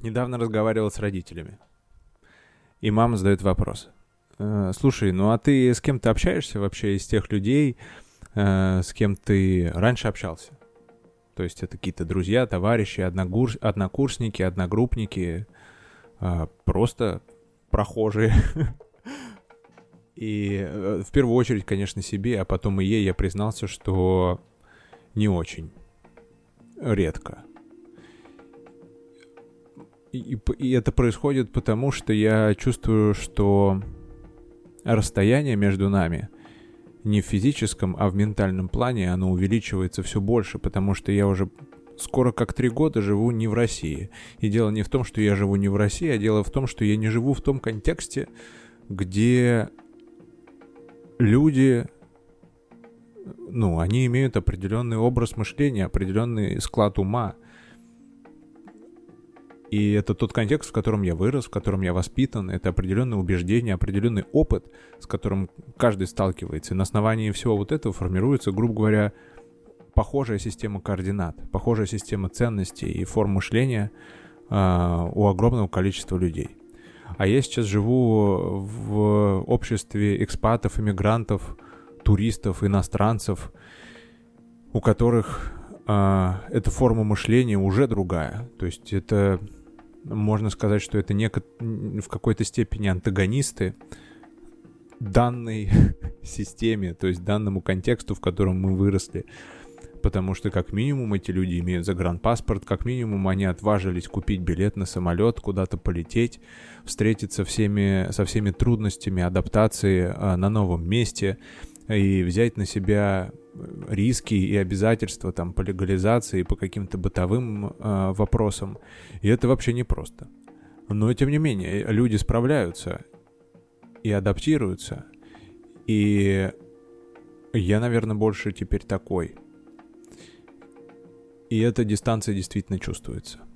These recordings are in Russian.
Недавно разговаривал с родителями. И мама задает вопрос. «Э, Слушай, ну а ты с кем ты общаешься вообще из тех людей, э, с кем ты раньше общался? То есть это какие-то друзья, товарищи, одногур... однокурсники, одногруппники, э, просто прохожие. И в первую очередь, конечно, себе, а потом и ей я признался, что не очень. Редко. И, и это происходит потому, что я чувствую, что расстояние между нами не в физическом, а в ментальном плане, оно увеличивается все больше, потому что я уже скоро как три года живу не в России. И дело не в том, что я живу не в России, а дело в том, что я не живу в том контексте, где люди, ну, они имеют определенный образ мышления, определенный склад ума – и это тот контекст, в котором я вырос, в котором я воспитан. Это определенное убеждение, определенный опыт, с которым каждый сталкивается. И на основании всего вот этого формируется, грубо говоря, похожая система координат, похожая система ценностей и форм мышления э, у огромного количества людей. А я сейчас живу в обществе экспатов, иммигрантов, туристов, иностранцев, у которых э, эта форма мышления уже другая. То есть это можно сказать, что это неко... в какой-то степени антагонисты данной системе, то есть данному контексту, в котором мы выросли. Потому что как минимум эти люди имеют загранпаспорт, как минимум они отважились купить билет на самолет, куда-то полететь, встретиться всеми, со всеми трудностями адаптации а, на новом месте и взять на себя риски и обязательства там по легализации, по каким-то бытовым э, вопросам. И это вообще непросто. Но тем не менее, люди справляются и адаптируются. И я, наверное, больше теперь такой. И эта дистанция действительно чувствуется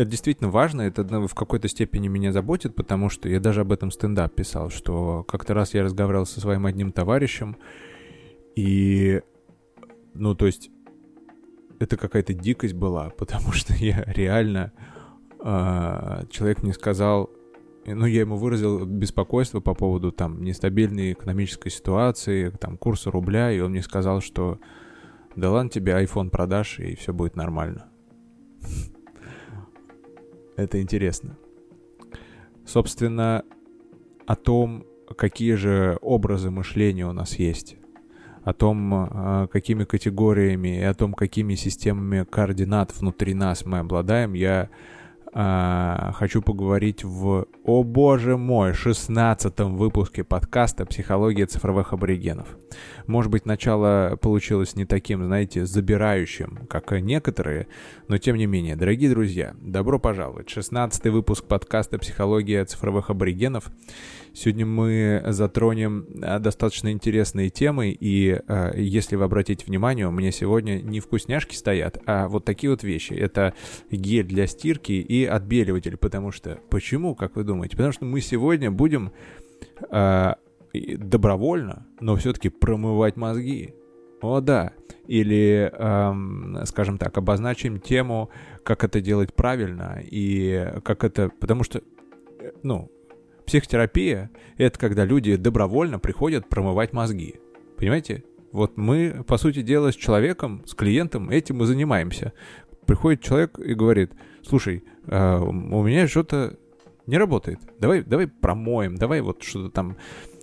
это действительно важно, это в какой-то степени меня заботит, потому что я даже об этом стендап писал, что как-то раз я разговаривал со своим одним товарищем, и, ну, то есть, это какая-то дикость была, потому что я реально, э, человек мне сказал, ну, я ему выразил беспокойство по поводу там нестабильной экономической ситуации, там курса рубля, и он мне сказал, что да ладно тебе, iPhone продашь, и все будет нормально. Это интересно. Собственно, о том, какие же образы мышления у нас есть, о том, а, какими категориями и о том, какими системами координат внутри нас мы обладаем, я а, хочу поговорить в, о боже мой, шестнадцатом выпуске подкаста «Психология цифровых аборигенов». Может быть, начало получилось не таким, знаете, забирающим, как некоторые, но тем не менее, дорогие друзья, добро пожаловать. Шестнадцатый выпуск подкаста «Психология цифровых аборигенов». Сегодня мы затронем а, достаточно интересные темы, и а, если вы обратите внимание, у меня сегодня не вкусняшки стоят, а вот такие вот вещи. Это гель для стирки и отбеливатель, потому что... Почему, как вы думаете? Потому что мы сегодня будем э, добровольно, но все-таки промывать мозги. О, да. Или, эм, скажем так, обозначим тему, как это делать правильно и как это... Потому что, э, ну, Психотерапия — это когда люди добровольно приходят промывать мозги. Понимаете? Вот мы, по сути дела, с человеком, с клиентом этим и занимаемся. Приходит человек и говорит, слушай, э, у меня что-то не работает. Давай, давай промоем, давай вот что-то там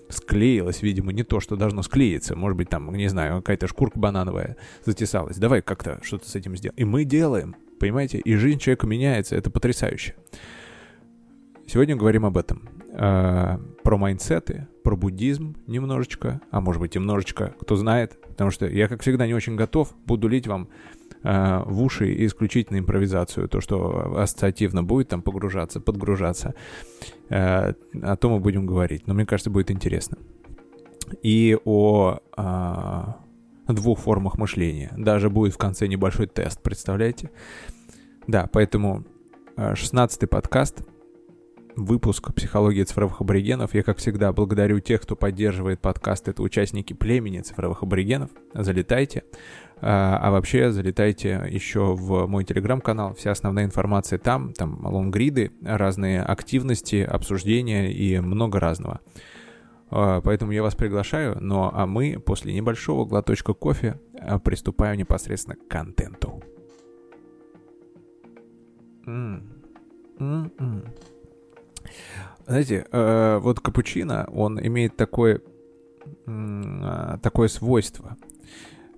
склеилось, видимо, не то, что должно склеиться. Может быть, там, не знаю, какая-то шкурка банановая затесалась. Давай как-то что-то с этим сделаем. И мы делаем, понимаете? И жизнь человека меняется. Это потрясающе. Сегодня говорим об этом. Э, про майндсеты, про буддизм немножечко, а может быть немножечко, кто знает, потому что я, как всегда, не очень готов, буду лить вам э, в уши исключительно импровизацию, то, что ассоциативно будет там погружаться, подгружаться, э, о том мы будем говорить, но мне кажется, будет интересно. И о э, двух формах мышления. Даже будет в конце небольшой тест, представляете? Да, поэтому 16-й подкаст — выпуск «Психология цифровых аборигенов». Я, как всегда, благодарю тех, кто поддерживает подкаст. Это участники племени цифровых аборигенов. Залетайте. А, а вообще, залетайте еще в мой телеграм-канал. Вся основная информация там. Там лонгриды, разные активности, обсуждения и много разного. А, поэтому я вас приглашаю. Ну а мы после небольшого глоточка кофе а, приступаем непосредственно к контенту. Знаете, э, вот капучино, он имеет такое, э, такое свойство.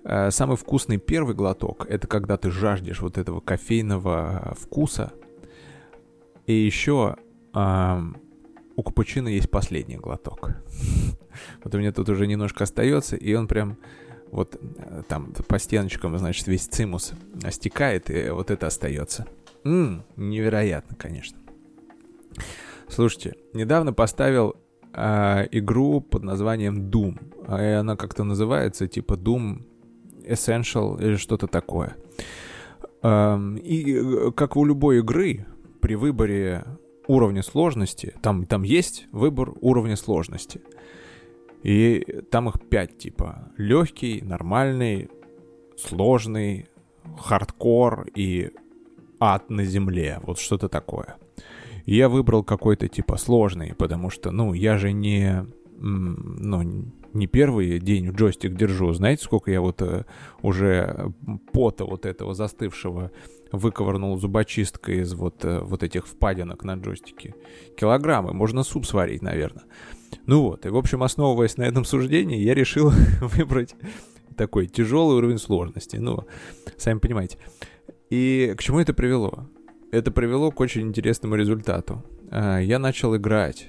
Э, самый вкусный первый глоток — это когда ты жаждешь вот этого кофейного вкуса. И еще у капучино есть последний глоток. Вот у меня тут уже немножко остается, и он прям вот э, там по стеночкам, значит, весь цимус стекает, и вот это остается. Невероятно, конечно. Слушайте, недавно поставил э, игру под названием Doom. И она как-то называется, типа Doom Essential или что-то такое. Эм, и как у любой игры, при выборе уровня сложности, там, там есть выбор уровня сложности. И там их пять типа. Легкий, нормальный, сложный, хардкор и ад на земле. Вот что-то такое. Я выбрал какой-то типа сложный, потому что, ну, я же не, ну, не первый день джойстик держу. Знаете, сколько я вот э, уже пота вот этого застывшего выковырнул зубочисткой из вот, э, вот этих впадинок на джойстике? Килограммы, можно суп сварить, наверное. Ну вот, и в общем, основываясь на этом суждении, я решил выбрать такой тяжелый уровень сложности. Ну, сами понимаете. И к чему это привело? Это привело к очень интересному результату. А, я начал играть.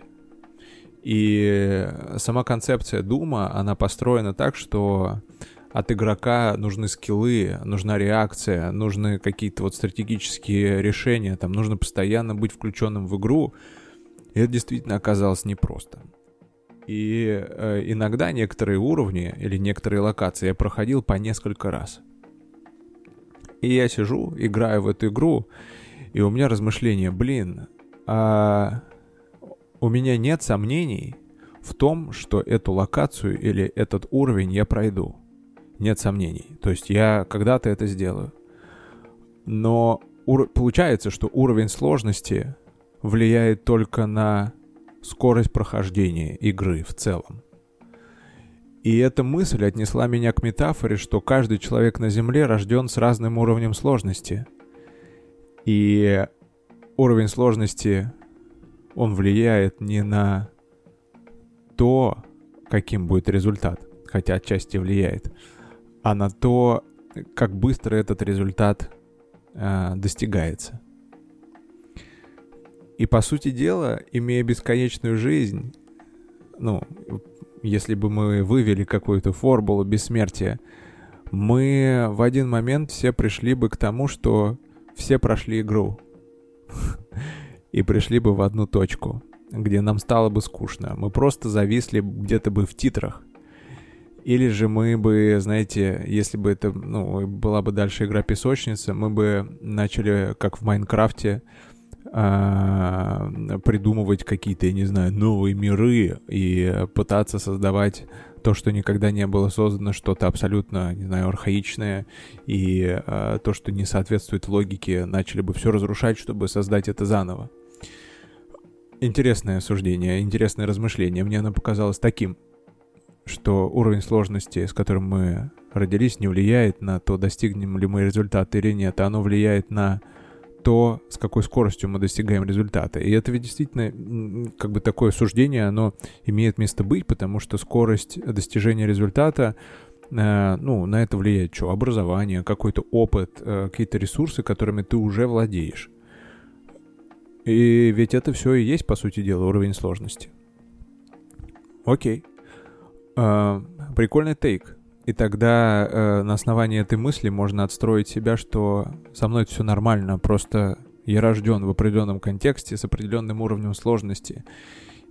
И сама концепция Дума, она построена так, что от игрока нужны скиллы, нужна реакция, нужны какие-то вот стратегические решения, там нужно постоянно быть включенным в игру. И это действительно оказалось непросто. И э, иногда некоторые уровни или некоторые локации я проходил по несколько раз. И я сижу, играю в эту игру, и у меня размышления, блин, а у меня нет сомнений в том, что эту локацию или этот уровень я пройду. Нет сомнений. То есть я когда-то это сделаю. Но ур- получается, что уровень сложности влияет только на скорость прохождения игры в целом. И эта мысль отнесла меня к метафоре, что каждый человек на Земле рожден с разным уровнем сложности. И уровень сложности, он влияет не на то, каким будет результат, хотя отчасти влияет, а на то, как быстро этот результат э, достигается. И по сути дела, имея бесконечную жизнь, ну, если бы мы вывели какую-то формулу бессмертия, мы в один момент все пришли бы к тому, что все прошли игру. И пришли бы в одну точку, где нам стало бы скучно. Мы просто зависли где-то бы в титрах. Или же мы бы, знаете, если бы это, ну, была бы дальше игра песочница, мы бы начали, как в Майнкрафте, а, придумывать какие-то, я не знаю, новые миры и пытаться создавать то, что никогда не было создано, что-то абсолютно, не знаю, архаичное, и э, то, что не соответствует логике, начали бы все разрушать, чтобы создать это заново. Интересное суждение, интересное размышление. Мне оно показалось таким, что уровень сложности, с которым мы родились, не влияет на то, достигнем ли мы результата или нет, а оно влияет на то, с какой скоростью мы достигаем результата. И это ведь действительно, как бы такое суждение, оно имеет место быть, потому что скорость достижения результата, э, ну, на это влияет что? Образование, какой-то опыт, э, какие-то ресурсы, которыми ты уже владеешь. И ведь это все и есть, по сути дела, уровень сложности. Окей. Э, прикольный тейк. И тогда э, на основании этой мысли можно отстроить себя, что со мной все нормально, просто я рожден в определенном контексте с определенным уровнем сложности.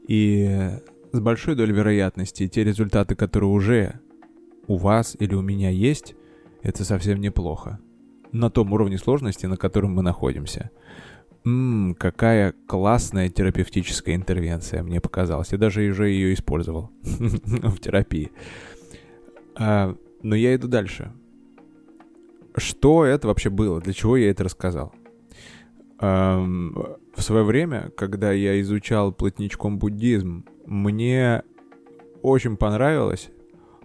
И с большой долей вероятности те результаты, которые уже у вас или у меня есть, это совсем неплохо. На том уровне сложности, на котором мы находимся. Ммм, какая классная терапевтическая интервенция, мне показалось. Я даже уже ее использовал в терапии. А, но я иду дальше. Что это вообще было? Для чего я это рассказал? Эм, в свое время, когда я изучал плотничком буддизм, мне очень понравилось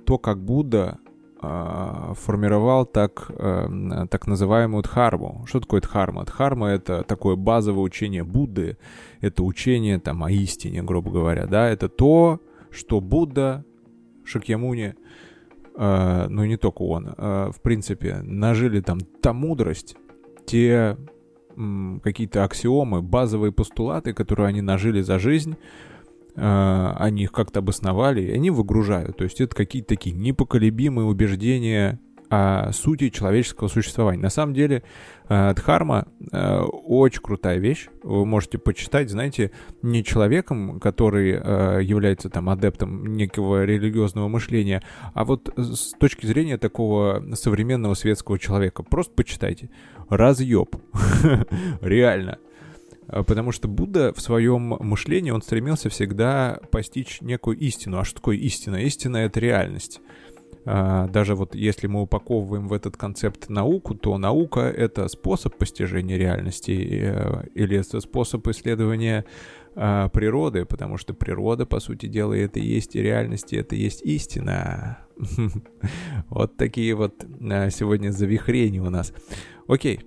то, как Будда э, формировал так, э, так называемую дхарму. Что такое дхарма? Дхарма — это такое базовое учение Будды, это учение там о истине, грубо говоря, да, это то, что Будда, Шакьямуни, э, ну не только он, э, в принципе, нажили там та мудрость, те какие-то аксиомы, базовые постулаты, которые они нажили за жизнь, э, они их как-то обосновали, и они выгружают. То есть это какие-то такие непоколебимые убеждения о сути человеческого существования. На самом деле, э, Дхарма э, очень крутая вещь. Вы можете почитать, знаете, не человеком, который э, является там адептом некого религиозного мышления, а вот с точки зрения такого современного светского человека. Просто почитайте. Разъеб. Реально. Потому что Будда в своем мышлении, он стремился всегда постичь некую истину. А что такое истина? Истина — это реальность. А, даже вот если мы упаковываем в этот концепт науку, то наука — это способ постижения реальности э, или это способ исследования а, природы, потому что природа, по сути дела, это и есть реальность, и это и есть истина. Вот такие вот а, сегодня завихрения у нас. Окей.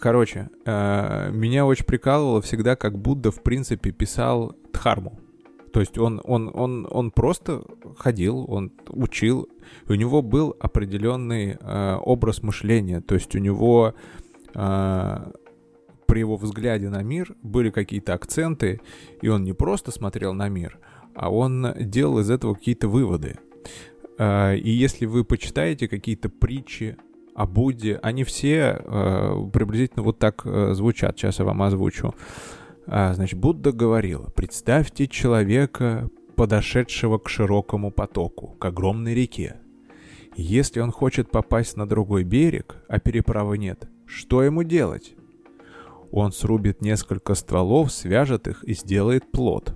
Короче, меня очень прикалывало всегда, как Будда, в принципе, писал Дхарму. То есть он, он, он, он просто ходил, он учил, у него был определенный э, образ мышления. То есть у него э, при его взгляде на мир были какие-то акценты, и он не просто смотрел на мир, а он делал из этого какие-то выводы. Э, и если вы почитаете какие-то притчи о Будде, они все э, приблизительно вот так э, звучат. Сейчас я вам озвучу. А, значит, Будда говорил, представьте человека, подошедшего к широкому потоку, к огромной реке. Если он хочет попасть на другой берег, а переправы нет, что ему делать? Он срубит несколько стволов, свяжет их и сделает плод.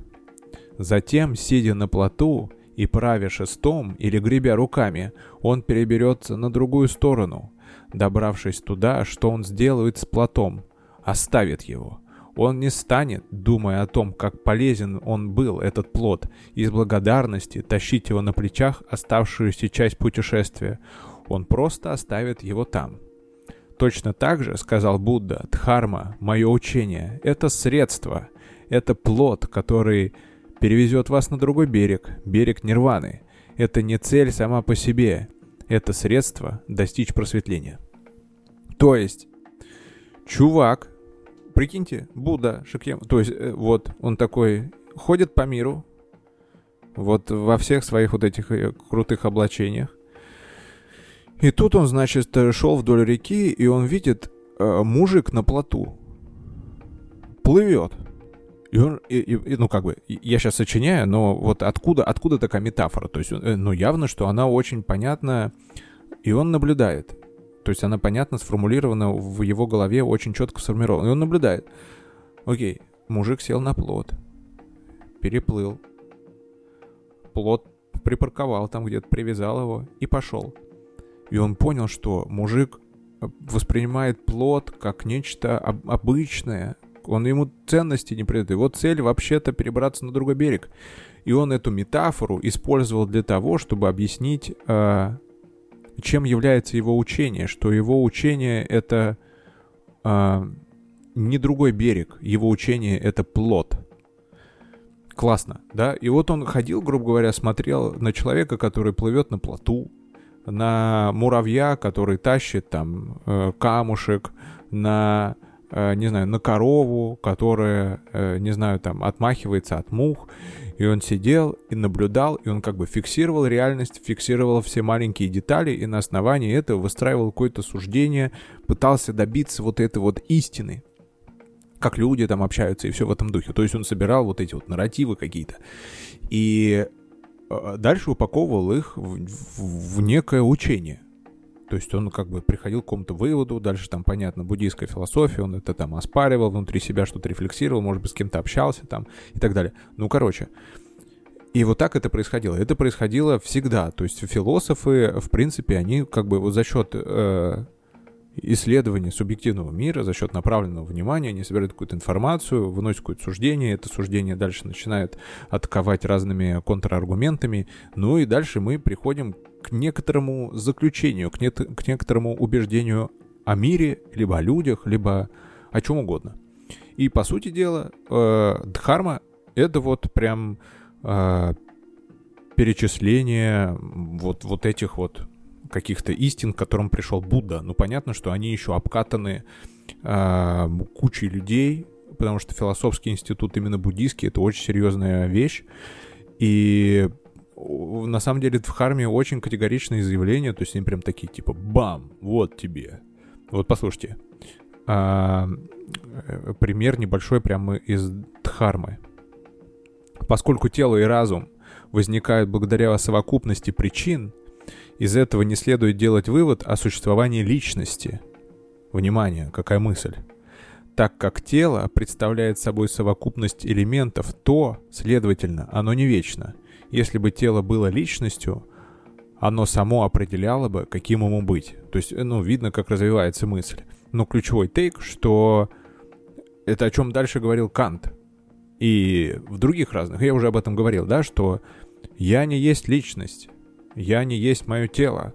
Затем, сидя на плоту и правя шестом или гребя руками, он переберется на другую сторону. Добравшись туда, что он сделает с плотом? Оставит его. Он не станет, думая о том, как полезен он был, этот плод, из благодарности тащить его на плечах оставшуюся часть путешествия. Он просто оставит его там. Точно так же, сказал Будда, Дхарма, мое учение, это средство, это плод, который перевезет вас на другой берег, берег Нирваны. Это не цель сама по себе, это средство достичь просветления. То есть, чувак, Прикиньте, Будда, Шакьям, то есть э, вот он такой ходит по миру, вот во всех своих вот этих э, крутых облачениях. И тут он, значит, э, шел вдоль реки, и он видит э, мужик на плоту. Плывет. И он, и, и, ну, как бы, я сейчас сочиняю, но вот откуда, откуда такая метафора? То есть, ну, явно, что она очень понятна, и он наблюдает. То есть она понятно сформулирована в его голове, очень четко сформирована. И он наблюдает. Окей, мужик сел на плот, переплыл, плот припарковал там где-то, привязал его и пошел. И он понял, что мужик воспринимает плод как нечто об- обычное. Он ему ценности не придает. Его цель вообще-то перебраться на другой берег. И он эту метафору использовал для того, чтобы объяснить э, чем является его учение, что его учение это а, не другой берег, его учение это плод. Классно, да? И вот он ходил, грубо говоря, смотрел на человека, который плывет на плоту, на муравья, который тащит там э, камушек, на э, не знаю, на корову, которая, э, не знаю, там отмахивается от мух, и он сидел и наблюдал, и он как бы фиксировал реальность, фиксировал все маленькие детали, и на основании этого выстраивал какое-то суждение, пытался добиться вот этой вот истины, как люди там общаются и все в этом духе. То есть он собирал вот эти вот нарративы какие-то. И э, дальше упаковывал их в, в, в некое учение. То есть он как бы приходил к какому-то выводу, дальше там, понятно, буддийская философия, он это там оспаривал, внутри себя что-то рефлексировал, может быть, с кем-то общался там и так далее. Ну, короче, и вот так это происходило. Это происходило всегда. То есть философы, в принципе, они как бы вот за счет э, исследования субъективного мира, за счет направленного внимания, они собирают какую-то информацию, выносят какое-то суждение, это суждение дальше начинает атаковать разными контраргументами, ну и дальше мы приходим к некоторому заключению, к, не- к некоторому убеждению о мире, либо о людях, либо о чем угодно. И по сути дела, э, дхарма это вот прям э, перечисление вот, вот этих вот каких-то истин, к которым пришел Будда. Ну, понятно, что они еще обкатаны э, кучей людей, потому что философский институт именно буддийский — это очень серьезная вещь. И на самом деле в Харме очень категоричные заявления, то есть они прям такие, типа, бам, вот тебе. Вот послушайте. А, пример небольшой прямо из Дхармы. Поскольку тело и разум возникают благодаря совокупности причин, из этого не следует делать вывод о существовании личности. Внимание, какая мысль. Так как тело представляет собой совокупность элементов, то, следовательно, оно не вечно. Если бы тело было личностью, оно само определяло бы, каким ему быть. То есть, ну, видно, как развивается мысль. Но ключевой тейк, что это о чем дальше говорил Кант. И в других разных, я уже об этом говорил, да, что я не есть личность, я не есть мое тело.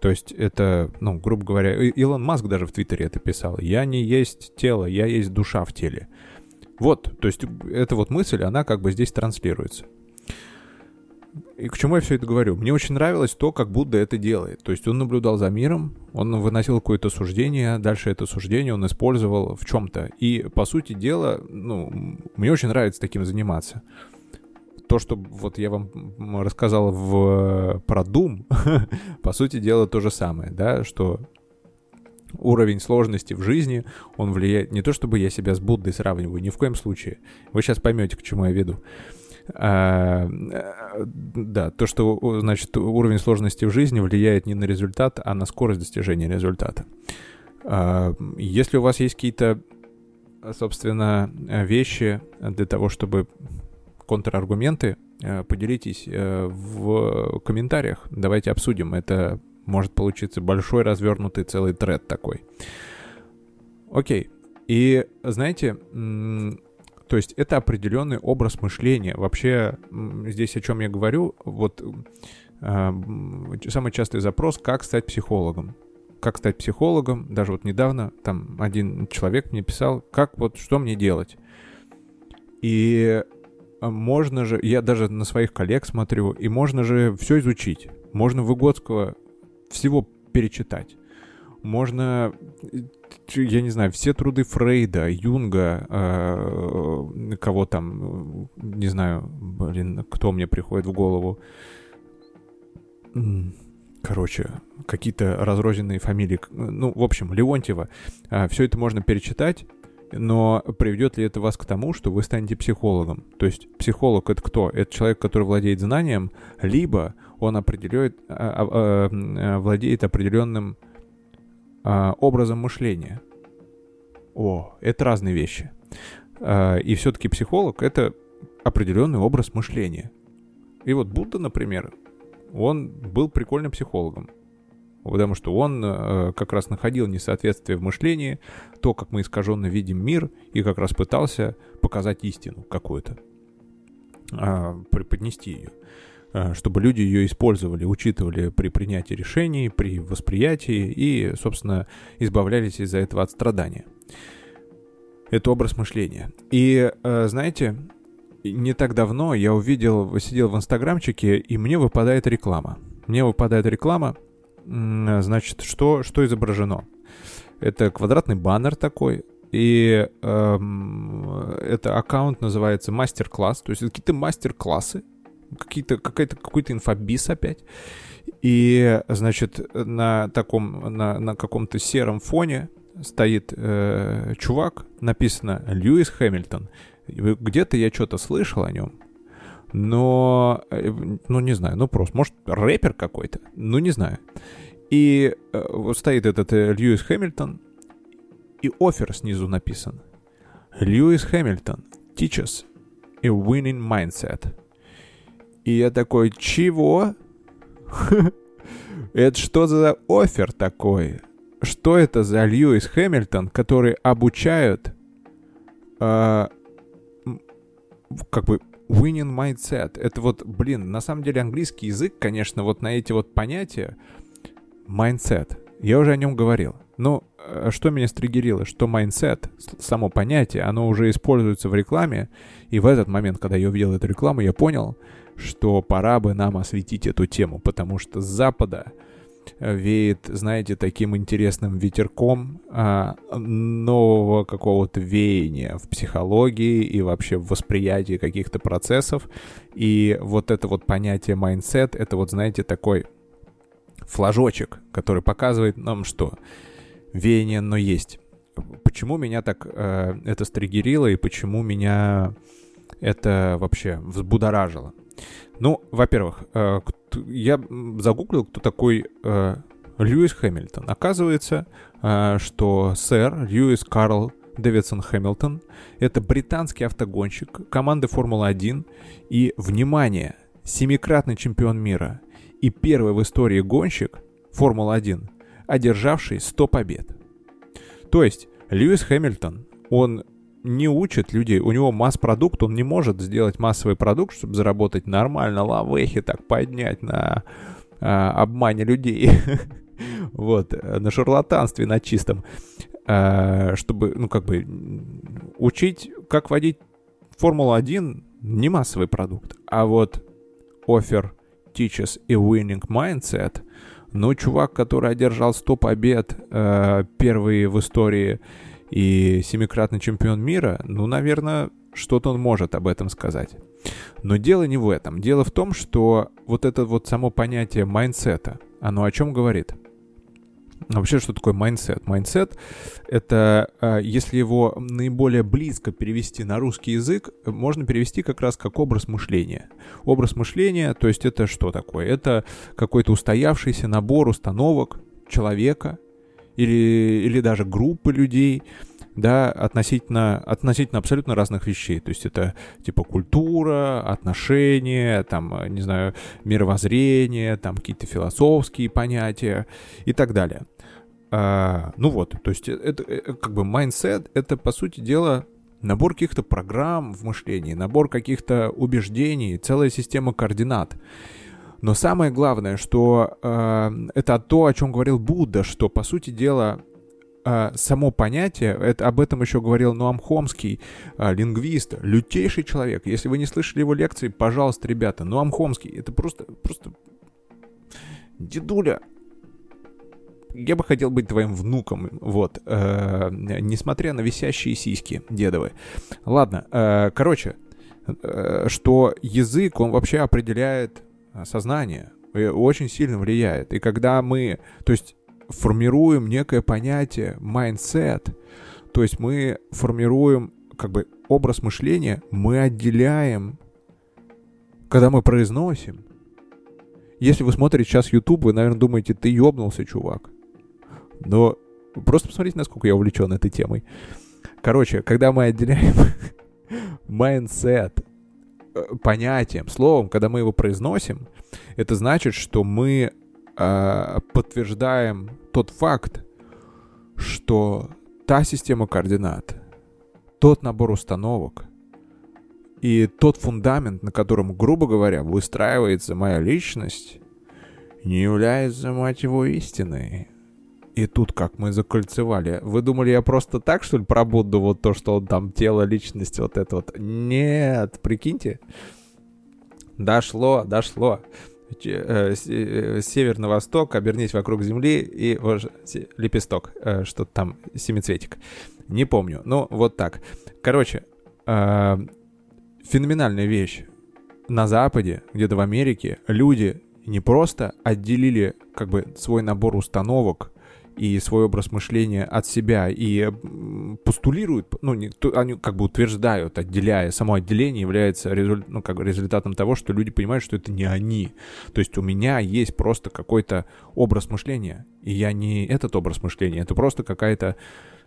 То есть это, ну, грубо говоря, Илон Маск даже в Твиттере это писал. Я не есть тело, я есть душа в теле. Вот, то есть эта вот мысль, она как бы здесь транслируется. И к чему я все это говорю? Мне очень нравилось то, как Будда это делает. То есть он наблюдал за миром, он выносил какое-то суждение, дальше это суждение он использовал в чем-то. И, по сути дела, ну, мне очень нравится таким заниматься то, что вот я вам рассказал в, про Doom, по сути дела то же самое, да, что уровень сложности в жизни, он влияет... Не то, чтобы я себя с Буддой сравниваю, ни в коем случае. Вы сейчас поймете, к чему я веду. А, да, то, что, значит, уровень сложности в жизни влияет не на результат, а на скорость достижения результата. А, если у вас есть какие-то, собственно, вещи для того, чтобы контраргументы, э, поделитесь э, в комментариях. Давайте обсудим. Это может получиться большой развернутый целый тред такой. Окей. И знаете, то есть это определенный образ мышления. Вообще здесь о чем я говорю, вот э, самый частый запрос, как стать психологом. Как стать психологом, даже вот недавно там один человек мне писал, как вот, что мне делать. И а можно же, я даже на своих коллег смотрю, и можно же все изучить. Можно Выгодского всего перечитать. Можно, я не знаю, все труды Фрейда, Юнга, э, кого там, не знаю, блин, кто мне приходит в голову. Короче, какие-то разрозненные фамилии. Ну, в общем, Леонтьева. Э, все это можно перечитать но приведет ли это вас к тому, что вы станете психологом? То есть психолог это кто? Это человек, который владеет знанием, либо он определяет, а, а, а, владеет определенным а, образом мышления. О, это разные вещи. А, и все-таки психолог это определенный образ мышления. И вот Будда, например, он был прикольным психологом потому что он э, как раз находил несоответствие в мышлении, то, как мы искаженно видим мир, и как раз пытался показать истину какую-то, э, преподнести ее, э, чтобы люди ее использовали, учитывали при принятии решений, при восприятии и, собственно, избавлялись из-за этого от страдания. Это образ мышления. И, э, знаете, не так давно я увидел, сидел в инстаграмчике, и мне выпадает реклама. Мне выпадает реклама — Значит, что, что изображено? Это квадратный баннер такой, и эм, это аккаунт называется мастер-класс, то есть это какие-то мастер-классы, какие-то, какая-то, какой-то инфобиз опять. И, значит, на таком, на, на каком-то сером фоне стоит э, чувак, написано Льюис Хэмилтон. Где-то я что-то слышал о нем, но, э, ну, не знаю, ну, просто, может, рэпер какой-то, ну, не знаю. И э, вот стоит этот э, Льюис Хэмилтон, и офер снизу написан. Льюис Хэмилтон teaches a winning mindset. И я такой, чего? Это что за офер такой? Что это за Льюис Хэмилтон, который обучают э, как бы winning mindset? Это вот, блин, на самом деле английский язык, конечно, вот на эти вот понятия mindset. Я уже о нем говорил. Э, что меня стригерило, что mindset, само понятие, оно уже используется в рекламе, и в этот момент, когда я увидел эту рекламу, я понял, что пора бы нам осветить эту тему, потому что с Запада э, веет, знаете, таким интересным ветерком а, нового какого-то веяния в психологии и вообще в восприятии каких-то процессов. И вот это вот понятие mindset, это вот, знаете, такой флажочек, который показывает нам, что веяние, но есть. Почему меня так э, это стригерило и почему меня это вообще взбудоражило? Ну, во-первых, э, я загуглил, кто такой э, Льюис Хэмилтон. Оказывается, э, что сэр Льюис Карл Дэвидсон Хэмилтон — это британский автогонщик команды Формула-1 и, внимание, семикратный чемпион мира и первый в истории гонщик Формула-1, одержавший 100 побед. То есть Льюис Хэмилтон, он не учит людей, у него масс-продукт, он не может сделать массовый продукт, чтобы заработать нормально лавехи, так поднять на а, обмане людей, вот, на шарлатанстве, на чистом, а, чтобы, ну, как бы, учить, как водить Формулу-1, не массовый продукт, а вот offer teaches a winning mindset, ну, чувак, который одержал 100 побед, э, первый в истории и семикратный чемпион мира, ну, наверное, что-то он может об этом сказать. Но дело не в этом. Дело в том, что вот это вот само понятие майндсета, оно о чем говорит? Вообще, что такое майндсет? Майндсет — это, а, если его наиболее близко перевести на русский язык, можно перевести как раз как образ мышления. Образ мышления, то есть это что такое? Это какой-то устоявшийся набор установок человека или, или даже группы людей — да, относительно, относительно абсолютно разных вещей. То есть это типа культура, отношения, там, не знаю, мировоззрение, там какие-то философские понятия и так далее. А, ну вот, то есть это, это как бы mindset, это по сути дела набор каких-то программ в мышлении, набор каких-то убеждений, целая система координат. Но самое главное, что э, это то, о чем говорил Будда, что по сути дела само понятие, это, об этом еще говорил Ноам Хомский, а, лингвист, лютейший человек. Если вы не слышали его лекции, пожалуйста, ребята, Ноам Хомский, это просто, просто дедуля. Я бы хотел быть твоим внуком, вот, э, несмотря на висящие сиськи дедовы. Ладно, э, короче, э, что язык, он вообще определяет сознание, очень сильно влияет. И когда мы, то есть формируем некое понятие mindset, то есть мы формируем как бы образ мышления, мы отделяем, когда мы произносим. Если вы смотрите сейчас YouTube, вы, наверное, думаете, ты ёбнулся, чувак. Но просто посмотрите, насколько я увлечен этой темой. Короче, когда мы отделяем mindset э, понятием, словом, когда мы его произносим, это значит, что мы э, подтверждаем тот факт, что та система координат, тот набор установок и тот фундамент, на котором, грубо говоря, выстраивается моя личность, не является, мать его, истиной. И тут как мы закольцевали. Вы думали, я просто так, что ли, пробуду вот то, что он там тело, личность, вот это вот? Нет, прикиньте. Дошло, дошло. Э, э, север на восток, обернись вокруг Земли и лепесток, э, что-то там, семицветик. Не помню, ну вот так. Короче, феноменальная вещь. На Западе, где-то в Америке, люди не просто отделили как бы свой набор установок и свой образ мышления от себя и постулируют, ну, не, они как бы утверждают, отделяя, само отделение является результ, ну, как бы результатом того, что люди понимают, что это не они. То есть у меня есть просто какой-то образ мышления, и я не этот образ мышления, это просто какая-то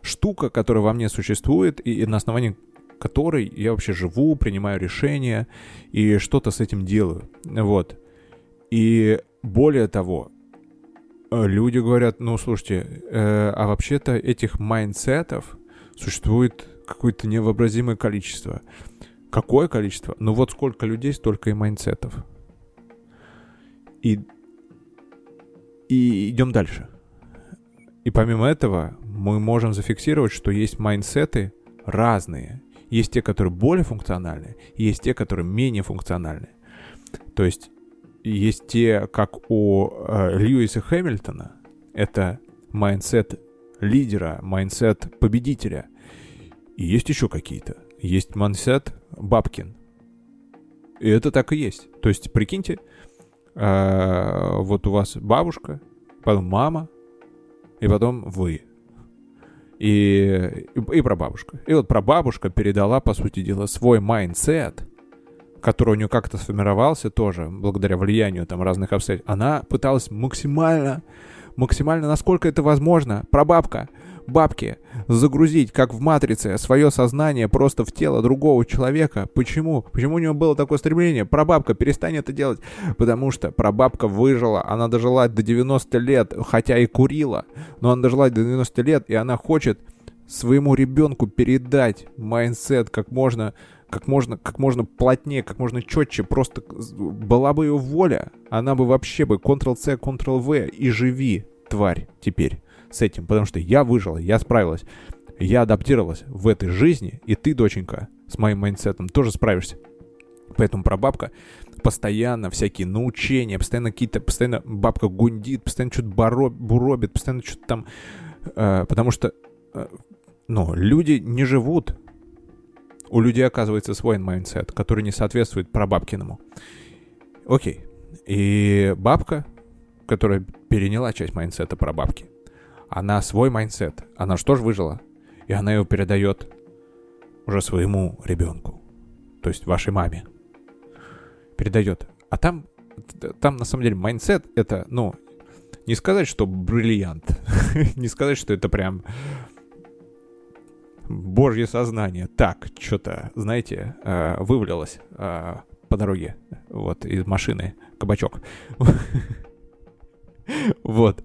штука, которая во мне существует, и на основании которой я вообще живу, принимаю решения и что-то с этим делаю. Вот. И более того, люди говорят, ну, слушайте, э, а вообще-то этих майндсетов существует какое-то невообразимое количество. Какое количество? Ну вот сколько людей, столько и майндсетов. И, и идем дальше. И помимо этого, мы можем зафиксировать, что есть майндсеты разные. Есть те, которые более функциональны, есть те, которые менее функциональны. То есть есть те, как у э, Льюиса Хэмилтона, это майндсет лидера, майндсет победителя. И есть еще какие-то. Есть майндсет бабкин. И это так и есть. То есть, прикиньте, э, вот у вас бабушка, потом мама, и потом вы. И, и, и прабабушка. И вот прабабушка передала, по сути дела, свой майндсет, который у нее как-то сформировался тоже, благодаря влиянию там разных обстоятельств. Она пыталась максимально, максимально, насколько это возможно, прабабка, бабки, загрузить, как в «Матрице», свое сознание просто в тело другого человека. Почему? Почему у него было такое стремление? Прабабка, перестань это делать. Потому что прабабка выжила, она дожила до 90 лет, хотя и курила, но она дожила до 90 лет, и она хочет своему ребенку передать майндсет как можно как можно, как можно плотнее, как можно четче, просто была бы ее воля, она бы вообще бы Ctrl-C, Ctrl-V и живи, тварь, теперь с этим, потому что я выжила, я справилась, я адаптировалась в этой жизни, и ты, доченька, с моим майндсетом тоже справишься. Поэтому прабабка постоянно всякие научения, постоянно какие-то, постоянно бабка гундит, постоянно что-то буробит, постоянно что-то там, э, потому что, э, ну, люди не живут. У людей оказывается свой майндсет, который не соответствует прабабкиному. Окей. И бабка, которая переняла часть майндсета прабабки, она свой майндсет, она же выжила? И она его передает уже своему ребенку, то есть вашей маме. Передает. А там, там на самом деле майндсет это, ну, не сказать, что бриллиант, не сказать, что это прям божье сознание. Так, что-то, знаете, э, вывалилось э, по дороге, вот, из машины, кабачок. Вот.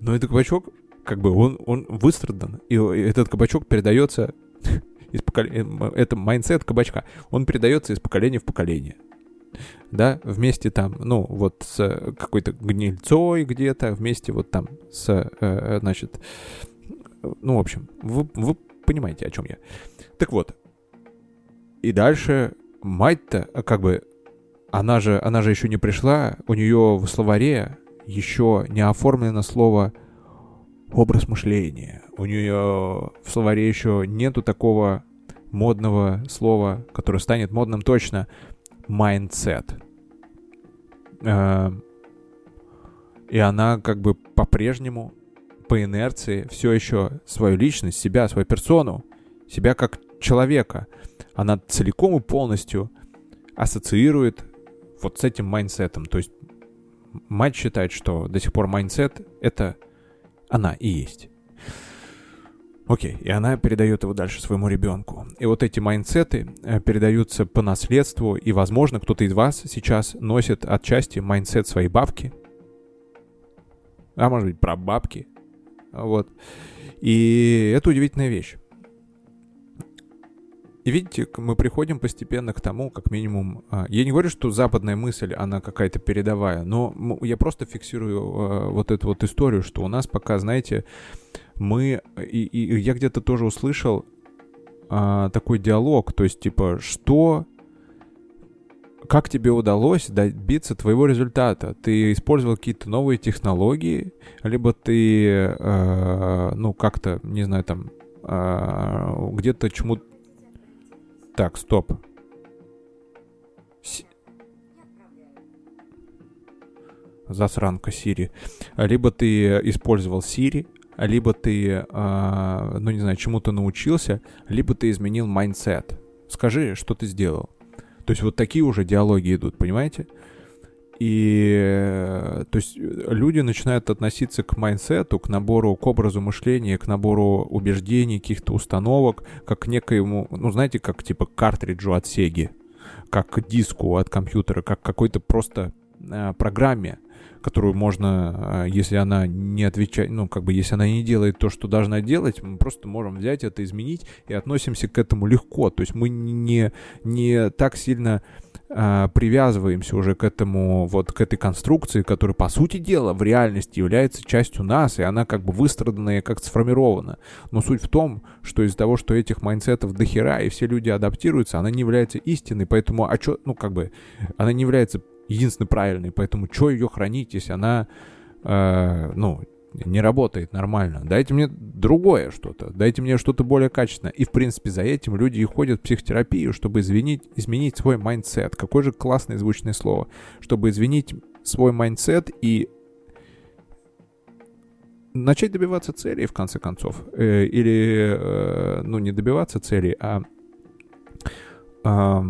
Но этот кабачок как бы он, он выстрадан, и этот кабачок передается из поколения, это майндсет кабачка, он передается из поколения в поколение. Да, вместе там, ну, вот с какой-то гнильцой где-то, вместе вот там с, э, значит, ну, в общем, вы, вы понимаете, о чем я. Так вот, и дальше мать-то, как бы, она же, она же еще не пришла, у нее в словаре еще не оформлено слово образ мышления. У нее в словаре еще нету такого модного слова, которое станет модным точно, mindset. Эм, и она как бы по-прежнему, по инерции, все еще свою личность, себя, свою персону, себя как человека, она целиком и полностью ассоциирует вот с этим майндсетом. То есть мать считает, что до сих пор майндсет — это она и есть. Окей, и она передает его дальше своему ребенку. И вот эти майндсеты э, передаются по наследству, и, возможно, кто-то из вас сейчас носит отчасти майндсет своей бабки, а может быть, про бабки. Вот. И это удивительная вещь. И видите, мы приходим постепенно к тому, как минимум... А, я не говорю, что западная мысль, она какая-то передовая, но я просто фиксирую а, вот эту вот историю, что у нас пока, знаете, мы... И, и я где-то тоже услышал а, такой диалог, то есть, типа, что... Как тебе удалось добиться твоего результата? Ты использовал какие-то новые технологии, либо ты, э, ну, как-то, не знаю, там, э, где-то чему-то так, стоп. С... Засранка Сири. Либо ты использовал Сири, либо ты, э, ну не знаю, чему-то научился, либо ты изменил майндсет. Скажи, что ты сделал. То есть вот такие уже диалоги идут, понимаете? И э, то есть люди начинают относиться к майндсету, к набору, к образу мышления, к набору убеждений, каких-то установок, как к некоему, ну знаете, как типа картриджу от Сеги, как к диску от компьютера, как какой-то просто э, программе, которую можно, э, если она не отвечает, ну, как бы, если она не делает то, что должна делать, мы просто можем взять это, изменить и относимся к этому легко. То есть мы не, не так сильно э, привязываемся уже к этому, вот к этой конструкции, которая, по сути дела, в реальности является частью нас, и она как бы выстрадана и как сформирована. Но суть в том, что из-за того, что этих майндсетов дохера, и все люди адаптируются, она не является истиной, поэтому, а чё, ну, как бы, она не является единственной правильной, поэтому что ее хранить, если она, э, ну, не работает нормально. Дайте мне другое что-то, дайте мне что-то более качественное. И, в принципе, за этим люди и ходят в психотерапию, чтобы извинить, изменить свой майндсет. Какое же классное звучное слово. Чтобы извинить свой майндсет и начать добиваться целей, в конце концов. Э, или, э, ну, не добиваться целей, а, э,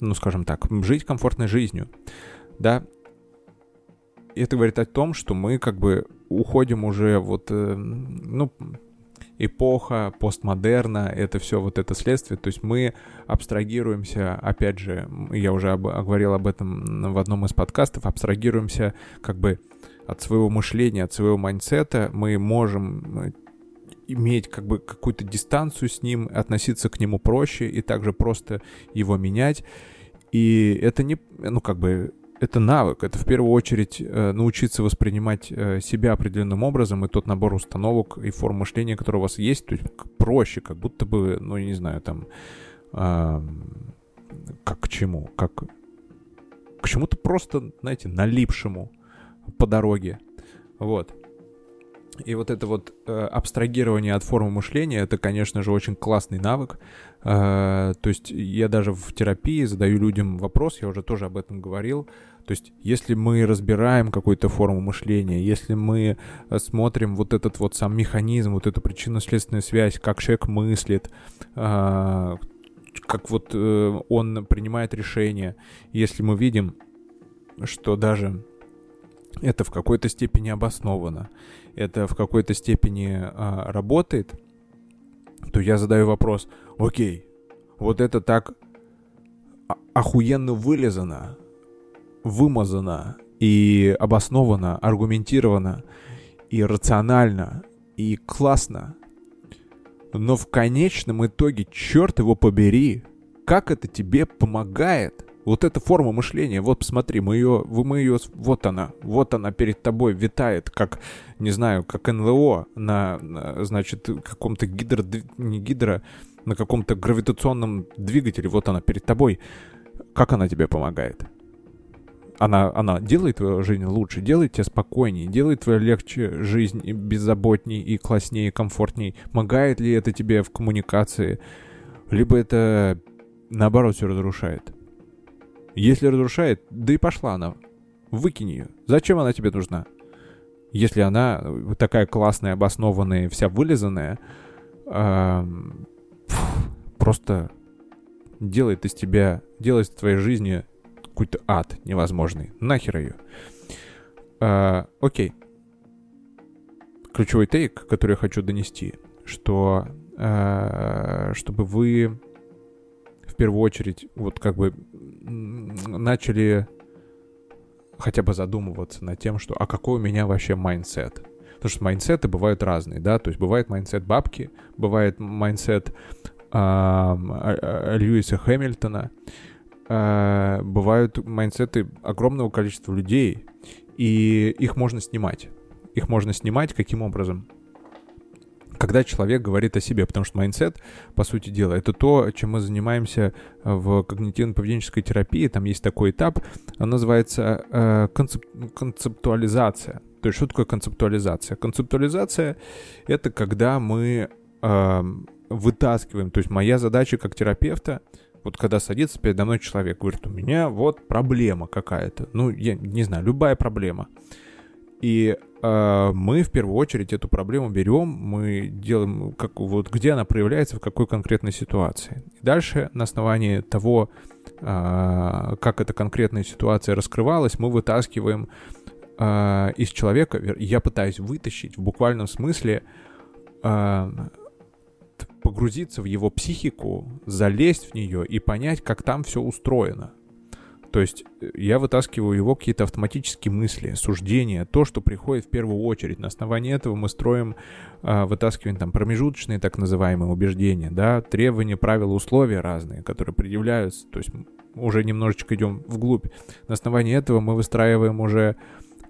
ну, скажем так, жить комфортной жизнью. Да, это говорит о том, что мы как бы уходим уже вот, э, ну, эпоха постмодерна, это все вот это следствие, то есть мы абстрагируемся, опять же, я уже об, говорил об этом в одном из подкастов, абстрагируемся как бы от своего мышления, от своего майндсета, мы можем э, иметь как бы какую-то дистанцию с ним, относиться к нему проще и также просто его менять. И это не, ну как бы это навык, это в первую очередь э, научиться воспринимать э, себя определенным образом и тот набор установок и форм мышления, который у вас есть, то есть проще, как будто бы, ну, я не знаю, там, как к чему, как к чему-то просто, знаете, налипшему по дороге, вот. И вот это вот э, абстрагирование от формы мышления, это, конечно же, очень классный навык. Э, то есть я даже в терапии задаю людям вопрос, я уже тоже об этом говорил. То есть если мы разбираем какую-то форму мышления, если мы э, смотрим вот этот вот сам механизм, вот эту причинно-следственную связь, как человек мыслит, э, как вот э, он принимает решения, если мы видим, что даже это в какой-то степени обосновано, это в какой-то степени а, работает, то я задаю вопрос, окей, вот это так охуенно вылезано, вымазано и обосновано, аргументировано и рационально и классно. Но в конечном итоге, черт его побери, как это тебе помогает? Вот эта форма мышления, вот посмотри, мы ее, мы ее, вот она, вот она перед тобой витает, как, не знаю, как НЛО на, на значит, каком-то гидро, не гидро, на каком-то гравитационном двигателе, вот она перед тобой. Как она тебе помогает? Она, она делает твою жизнь лучше, делает тебя спокойнее, делает твою легче жизнь беззаботней, и класснее, и комфортней. Помогает ли это тебе в коммуникации? Либо это, наоборот, все разрушает. Если разрушает, да и пошла она. Выкинь ее. Зачем она тебе нужна? Если она такая классная, обоснованная, вся вылизанная, э, просто делает из тебя, делает из твоей жизни какой-то ад невозможный. Нахер ее. Э, окей. Ключевой тейк, который я хочу донести, что э, чтобы вы в первую очередь вот как бы начали хотя бы задумываться над тем, что а какой у меня вообще майндсет. Потому что майндсеты бывают разные, да, то есть бывает майндсет бабки, бывает майндсет а, а, Льюиса Хэмилтона, а, бывают майндсеты огромного количества людей, и их можно снимать. Их можно снимать каким образом? Когда человек говорит о себе, потому что майндсет, по сути дела, это то, чем мы занимаемся в когнитивно-поведенческой терапии. Там есть такой этап, он называется э, концеп концептуализация. То есть что такое концептуализация? Концептуализация — это когда мы э, вытаскиваем, то есть моя задача как терапевта вот когда садится передо мной человек, говорит, у меня вот проблема какая-то, ну, я не знаю, любая проблема. И э, мы в первую очередь эту проблему берем, мы делаем, как, вот где она проявляется, в какой конкретной ситуации. И дальше на основании того, э, как эта конкретная ситуация раскрывалась, мы вытаскиваем э, из человека, я пытаюсь вытащить в буквальном смысле, э, погрузиться в его психику, залезть в нее и понять, как там все устроено. То есть э, я вытаскиваю его какие-то автоматические мысли, суждения, то, что приходит в первую очередь. На основании этого мы строим, э, вытаскиваем там промежуточные так называемые убеждения, да, требования, правила, условия разные, которые предъявляются. То есть уже немножечко идем вглубь. На основании этого мы выстраиваем уже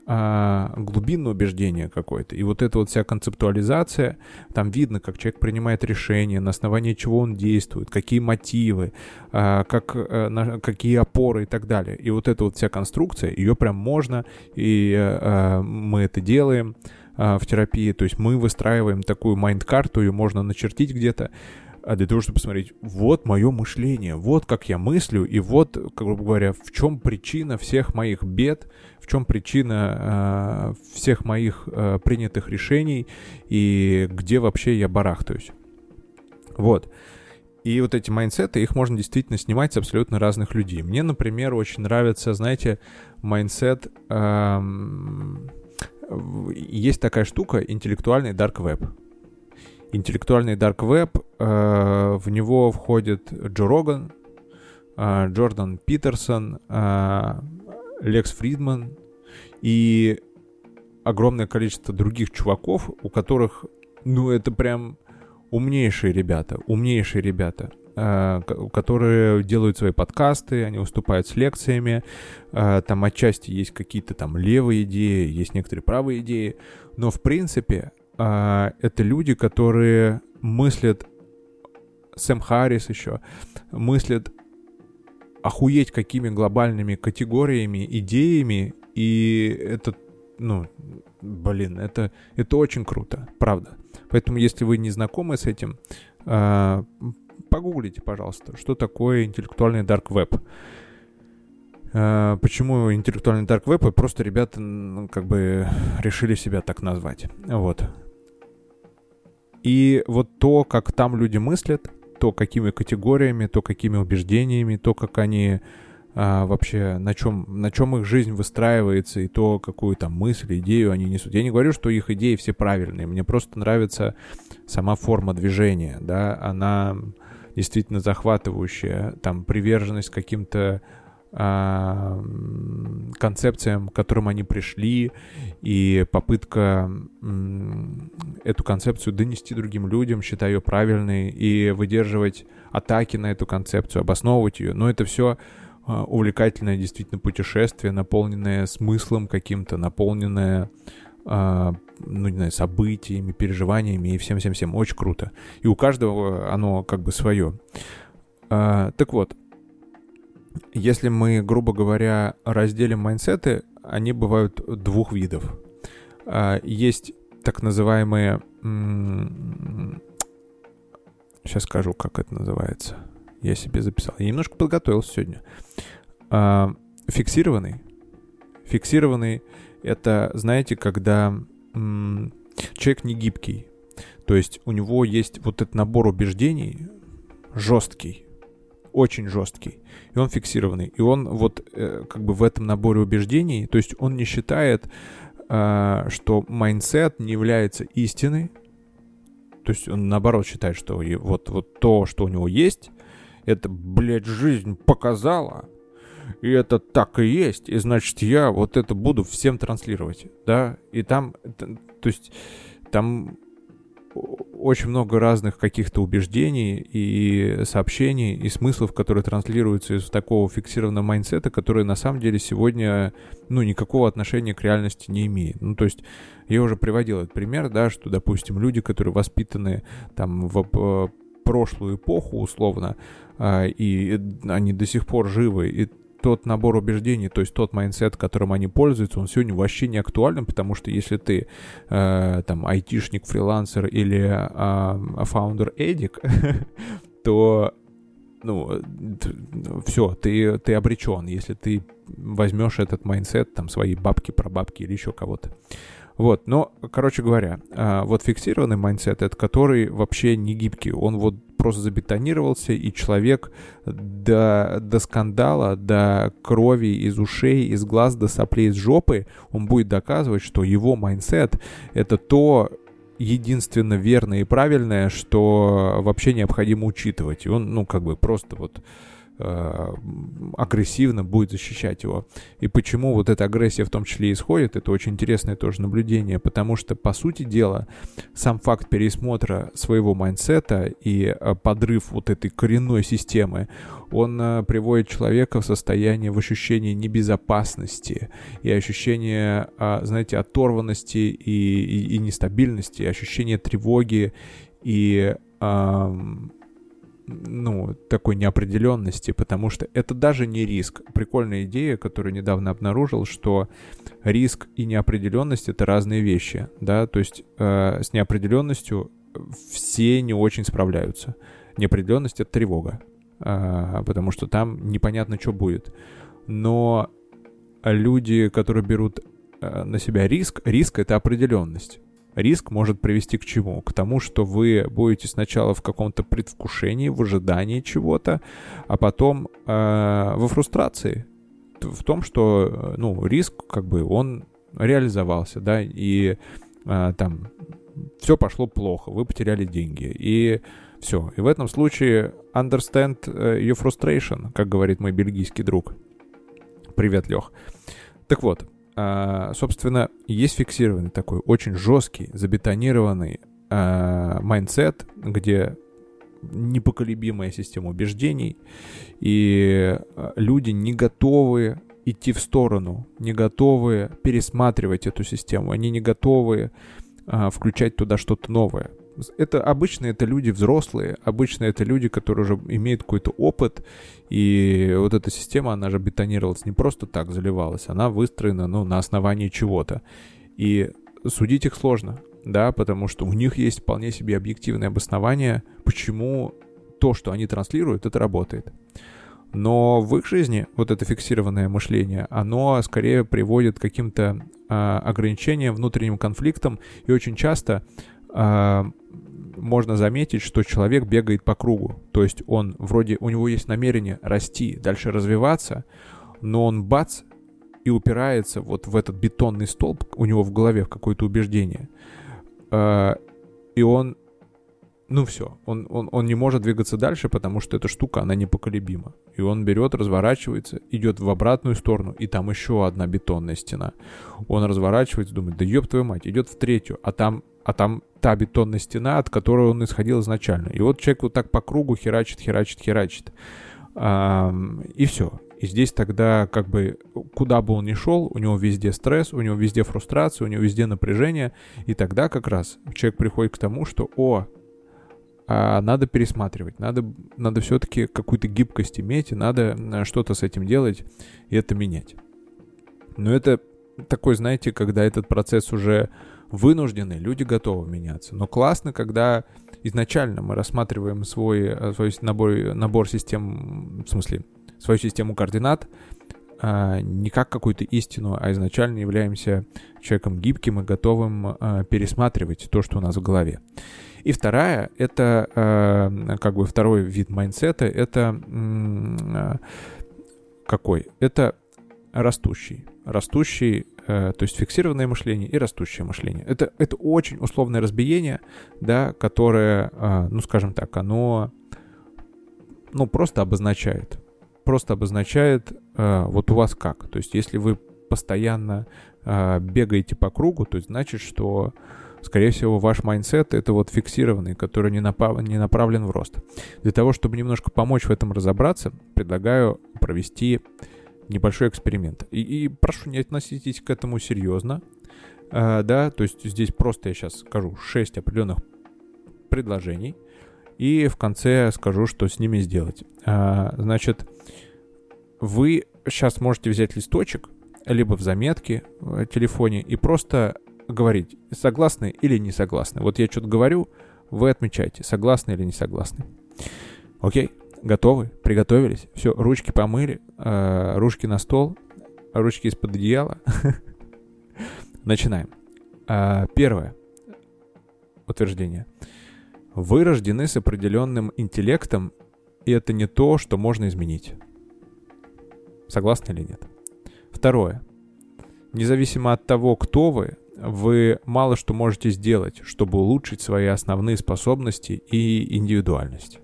а, глубинное убеждение какое-то. И вот эта вот вся концептуализация, там видно, как человек принимает решения, на основании чего он действует, какие мотивы, а, как, а, на, какие опоры и так далее. И вот эта вот вся конструкция, ее прям можно, и а, мы это делаем а, в терапии, то есть мы выстраиваем такую майнд-карту, ее можно начертить где-то, а для того, чтобы посмотреть, вот мое мышление, вот как я мыслю, и вот, грубо говоря, в чем причина всех моих бед, в чем причина э, всех моих э, принятых решений, и где вообще я барахтаюсь. Вот. И вот эти майндсеты, их можно действительно снимать с абсолютно разных людей. Мне, например, очень нравится, знаете, майндсет... Эм, есть такая штука, интеллектуальный dark web интеллектуальный dark web, э, в него входит Джо Роган, э, Джордан Питерсон, э, Лекс Фридман и огромное количество других чуваков, у которых, ну, это прям умнейшие ребята, умнейшие ребята, которые делают свои подкасты, они выступают с лекциями, там отчасти есть какие-то там левые идеи, есть некоторые правые идеи, но в принципе а, это люди, которые мыслят, Сэм Харрис еще, мыслят охуеть какими глобальными категориями, идеями, и это, ну, блин, это, это очень круто, правда. Поэтому, если вы не знакомы с этим, э, погуглите, пожалуйста, что такое интеллектуальный dark web. Э, почему интеллектуальный dark web? Просто ребята, как бы, решили себя так назвать. Вот. И вот то, как там люди мыслят, то какими категориями, то какими убеждениями, то как они а, вообще, на чем, на чем их жизнь выстраивается, и то, какую там мысль, идею они несут. Я не говорю, что их идеи все правильные, мне просто нравится сама форма движения, да, она действительно захватывающая, там приверженность каким-то концепциям, к которым они пришли, и попытка эту концепцию донести другим людям, считая ее правильной, и выдерживать атаки на эту концепцию, обосновывать ее. Но это все а, увлекательное действительно путешествие, наполненное смыслом каким-то, наполненное а, ну, не знаю, событиями, переживаниями и всем-всем-всем. Очень круто. И у каждого оно как бы свое. Так вот, если мы, грубо говоря, разделим майнсеты, они бывают двух видов. А, есть так называемые... Сейчас скажу, как это называется. Я себе записал. Я немножко подготовился сегодня. А, фиксированный. Фиксированный — это, знаете, когда человек не гибкий. То есть у него есть вот этот набор убеждений жесткий, очень жесткий, и он фиксированный. И он вот э, как бы в этом наборе убеждений, то есть он не считает, э, что майндсет не является истиной, то есть он наоборот считает, что вот, вот то, что у него есть, это, блядь, жизнь показала, и это так и есть, и значит я вот это буду всем транслировать, да, и там, то есть там очень много разных каких-то убеждений и сообщений и смыслов, которые транслируются из такого фиксированного майндсета, которые на самом деле сегодня, ну, никакого отношения к реальности не имеют. Ну, то есть я уже приводил этот пример, да, что, допустим, люди, которые воспитаны там в э, прошлую эпоху условно, а, и они до сих пор живы, и тот набор убеждений, то есть тот майндсет, которым они пользуются, он сегодня вообще не актуален, потому что если ты э, там айтишник, фрилансер или э, фаундер эдик, то ну, все, ты, ты обречен, если ты возьмешь этот майндсет, там, своей бабки, прабабки или еще кого-то. Вот, но, короче говоря, а, вот фиксированный майндсет, это который вообще не гибкий, он вот просто забетонировался, и человек до, до скандала, до крови из ушей, из глаз, до соплей из жопы, он будет доказывать, что его майндсет — это то, единственно верное и правильное, что вообще необходимо учитывать. И он, ну, как бы просто вот агрессивно будет защищать его. И почему вот эта агрессия в том числе исходит, это очень интересное тоже наблюдение, потому что, по сути дела, сам факт пересмотра своего майндсета и э, подрыв вот этой коренной системы, он э, приводит человека в состояние, в ощущение небезопасности и ощущение, знаете, оторванности и, и, и нестабильности, ощущение тревоги и ну, такой неопределенности, потому что это даже не риск. Прикольная идея, которую недавно обнаружил, что риск и неопределенность это разные вещи, да, то есть э, с неопределенностью все не очень справляются. Неопределенность это тревога, э, потому что там непонятно, что будет. Но люди, которые берут э, на себя риск, риск это определенность риск может привести к чему? К тому, что вы будете сначала в каком-то предвкушении, в ожидании чего-то, а потом э, во фрустрации. В том, что, э, ну, риск, как бы, он реализовался, да, и э, там все пошло плохо, вы потеряли деньги, и все. И в этом случае understand э, your frustration, как говорит мой бельгийский друг. Привет, Лех. Так вот, а, собственно, есть фиксированный такой очень жесткий, забетонированный а, майндсет, где непоколебимая система убеждений, и а, люди не готовы идти в сторону, не готовы пересматривать эту систему, они не готовы включать туда что-то новое. Это обычно это люди взрослые, обычно это люди, которые уже имеют какой-то опыт, и вот эта система, она же бетонировалась не просто так заливалась, она выстроена, ну, на основании чего-то. И судить их сложно, да, потому что у них есть вполне себе объективное обоснование, почему то, что они транслируют, это работает. Но в их жизни вот это фиксированное мышление, оно скорее приводит к каким-то а, ограничениям, внутренним конфликтам, и очень часто а, можно заметить, что человек бегает по кругу. То есть он вроде, у него есть намерение расти, дальше развиваться, но он бац и упирается вот в этот бетонный столб у него в голове, в какое-то убеждение. А, и он, ну все, он, он, он не может двигаться дальше, потому что эта штука, она непоколебима. И он берет, разворачивается, идет в обратную сторону, и там еще одна бетонная стена. Он разворачивается, думает, да ёб твою мать, идет в третью, а там а там та бетонная стена, от которой он исходил изначально. И вот человек вот так по кругу херачит, херачит, херачит. И все. И здесь тогда как бы куда бы он ни шел, у него везде стресс, у него везде фрустрация, у него везде напряжение. И тогда как раз человек приходит к тому, что о, а надо пересматривать, надо, надо все-таки какую-то гибкость иметь, и надо э, что-то с этим делать и это менять. Но это такой, знаете, когда этот процесс уже вынуждены, люди готовы меняться. Но классно, когда изначально мы рассматриваем свой, э, свой набор, набор систем, в смысле, свою систему координат а, не как какую-то истину, а изначально являемся человеком гибким и готовым а, пересматривать то, что у нас в голове. И вторая, это а, как бы второй вид майндсета, это какой? Это растущий. Растущий то есть фиксированное мышление и растущее мышление. Это, это очень условное разбиение, да, которое, а, ну, скажем так, оно, ну, просто обозначает, просто обозначает а, вот у вас как. То есть если вы постоянно а, бегаете по кругу, то значит, что скорее всего, ваш майндсет — это вот фиксированный, который не, напав... не направлен в рост. Для того, чтобы немножко помочь в этом разобраться, предлагаю провести небольшой эксперимент. И, и прошу, не относитесь к этому серьезно. А, да, то есть здесь просто я сейчас скажу 6 определенных предложений. И в конце скажу, что с ними сделать. А, значит, вы сейчас можете взять листочек, либо в заметке в телефоне, и просто говорить, согласны или не согласны. Вот я что-то говорю, вы отмечаете, согласны или не согласны. Окей? Готовы? Приготовились? Все, ручки помыли, э, ручки на стол, ручки из-под одеяла. Начинаем. Э, первое утверждение. Вы рождены с определенным интеллектом, и это не то, что можно изменить. Согласны или нет? Второе. Независимо от того, кто вы, вы мало что можете сделать, чтобы улучшить свои основные способности и индивидуальность.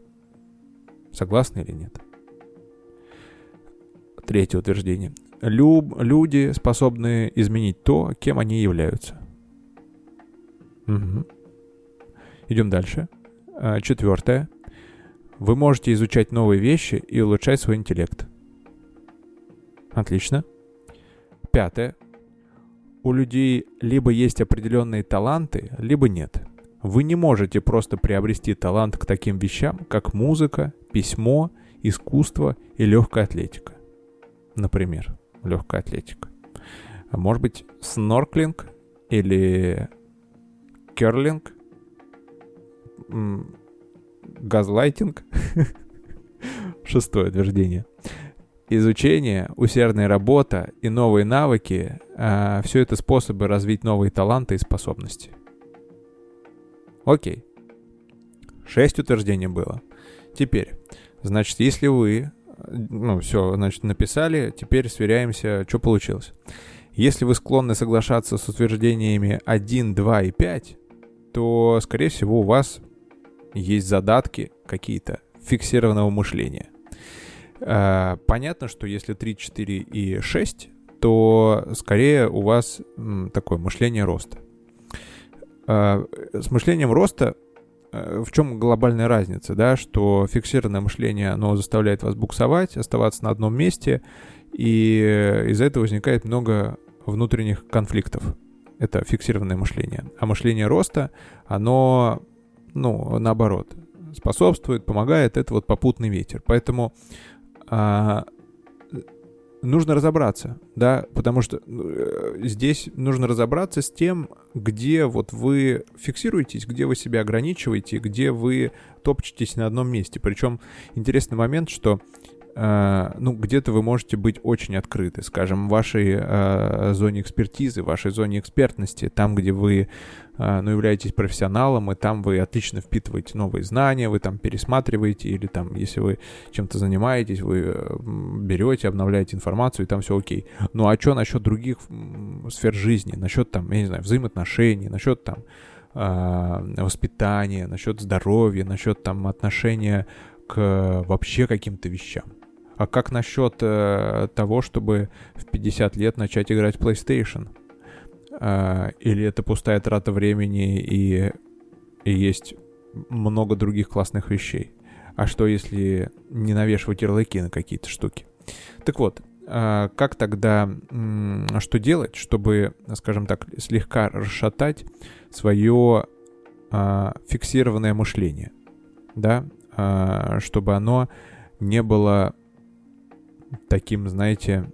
Согласны или нет? Третье утверждение. Люб, люди способны изменить то, кем они являются. Угу. Идем дальше. А, четвертое. Вы можете изучать новые вещи и улучшать свой интеллект. Отлично. Пятое. У людей либо есть определенные таланты, либо нет. Вы не можете просто приобрести талант к таким вещам, как музыка, письмо, искусство и легкая атлетика. Например, легкая атлетика. Может быть, снорклинг или керлинг, газлайтинг. Шестое утверждение. Изучение, усердная работа и новые навыки а, все это способы развить новые таланты и способности. Окей. Шесть утверждений было. Теперь, значит, если вы, ну, все, значит, написали, теперь сверяемся, что получилось. Если вы склонны соглашаться с утверждениями 1, 2 и 5, то, скорее всего, у вас есть задатки какие-то фиксированного мышления. А, понятно, что если 3, 4 и 6, то скорее у вас такое мышление роста. А, с мышлением роста э, в чем глобальная разница, да, что фиксированное мышление, оно заставляет вас буксовать, оставаться на одном месте, и из-за этого возникает много внутренних конфликтов. Это фиксированное мышление. А мышление роста, оно, ну, наоборот, способствует, помогает, это вот попутный ветер. Поэтому а, нужно разобраться, да, потому что э, здесь нужно разобраться с тем, где вот вы фиксируетесь, где вы себя ограничиваете, где вы топчетесь на одном месте. Причем интересный момент, что ну, где-то вы можете быть очень открыты, скажем, в вашей uh, зоне экспертизы, в вашей зоне экспертности, там, где вы а, ну, являетесь профессионалом, и там вы отлично впитываете новые знания, вы там пересматриваете, или там, если вы чем-то занимаетесь, вы э, берете, обновляете информацию, и там все окей. Ну, а что насчет других сфер жизни, насчет там, я не знаю, взаимоотношений, насчет там а, воспитания, насчет здоровья, насчет там отношения к вообще каким-то вещам. А как насчет э, того, чтобы в 50 лет начать играть PlayStation? А, или это пустая трата времени и, и есть много других классных вещей. А что если не навешивать ярлыки на какие-то штуки? Так вот, а, как тогда, что делать, чтобы, скажем так, слегка расшатать свое а, фиксированное мышление, да, чтобы оно не было таким, знаете,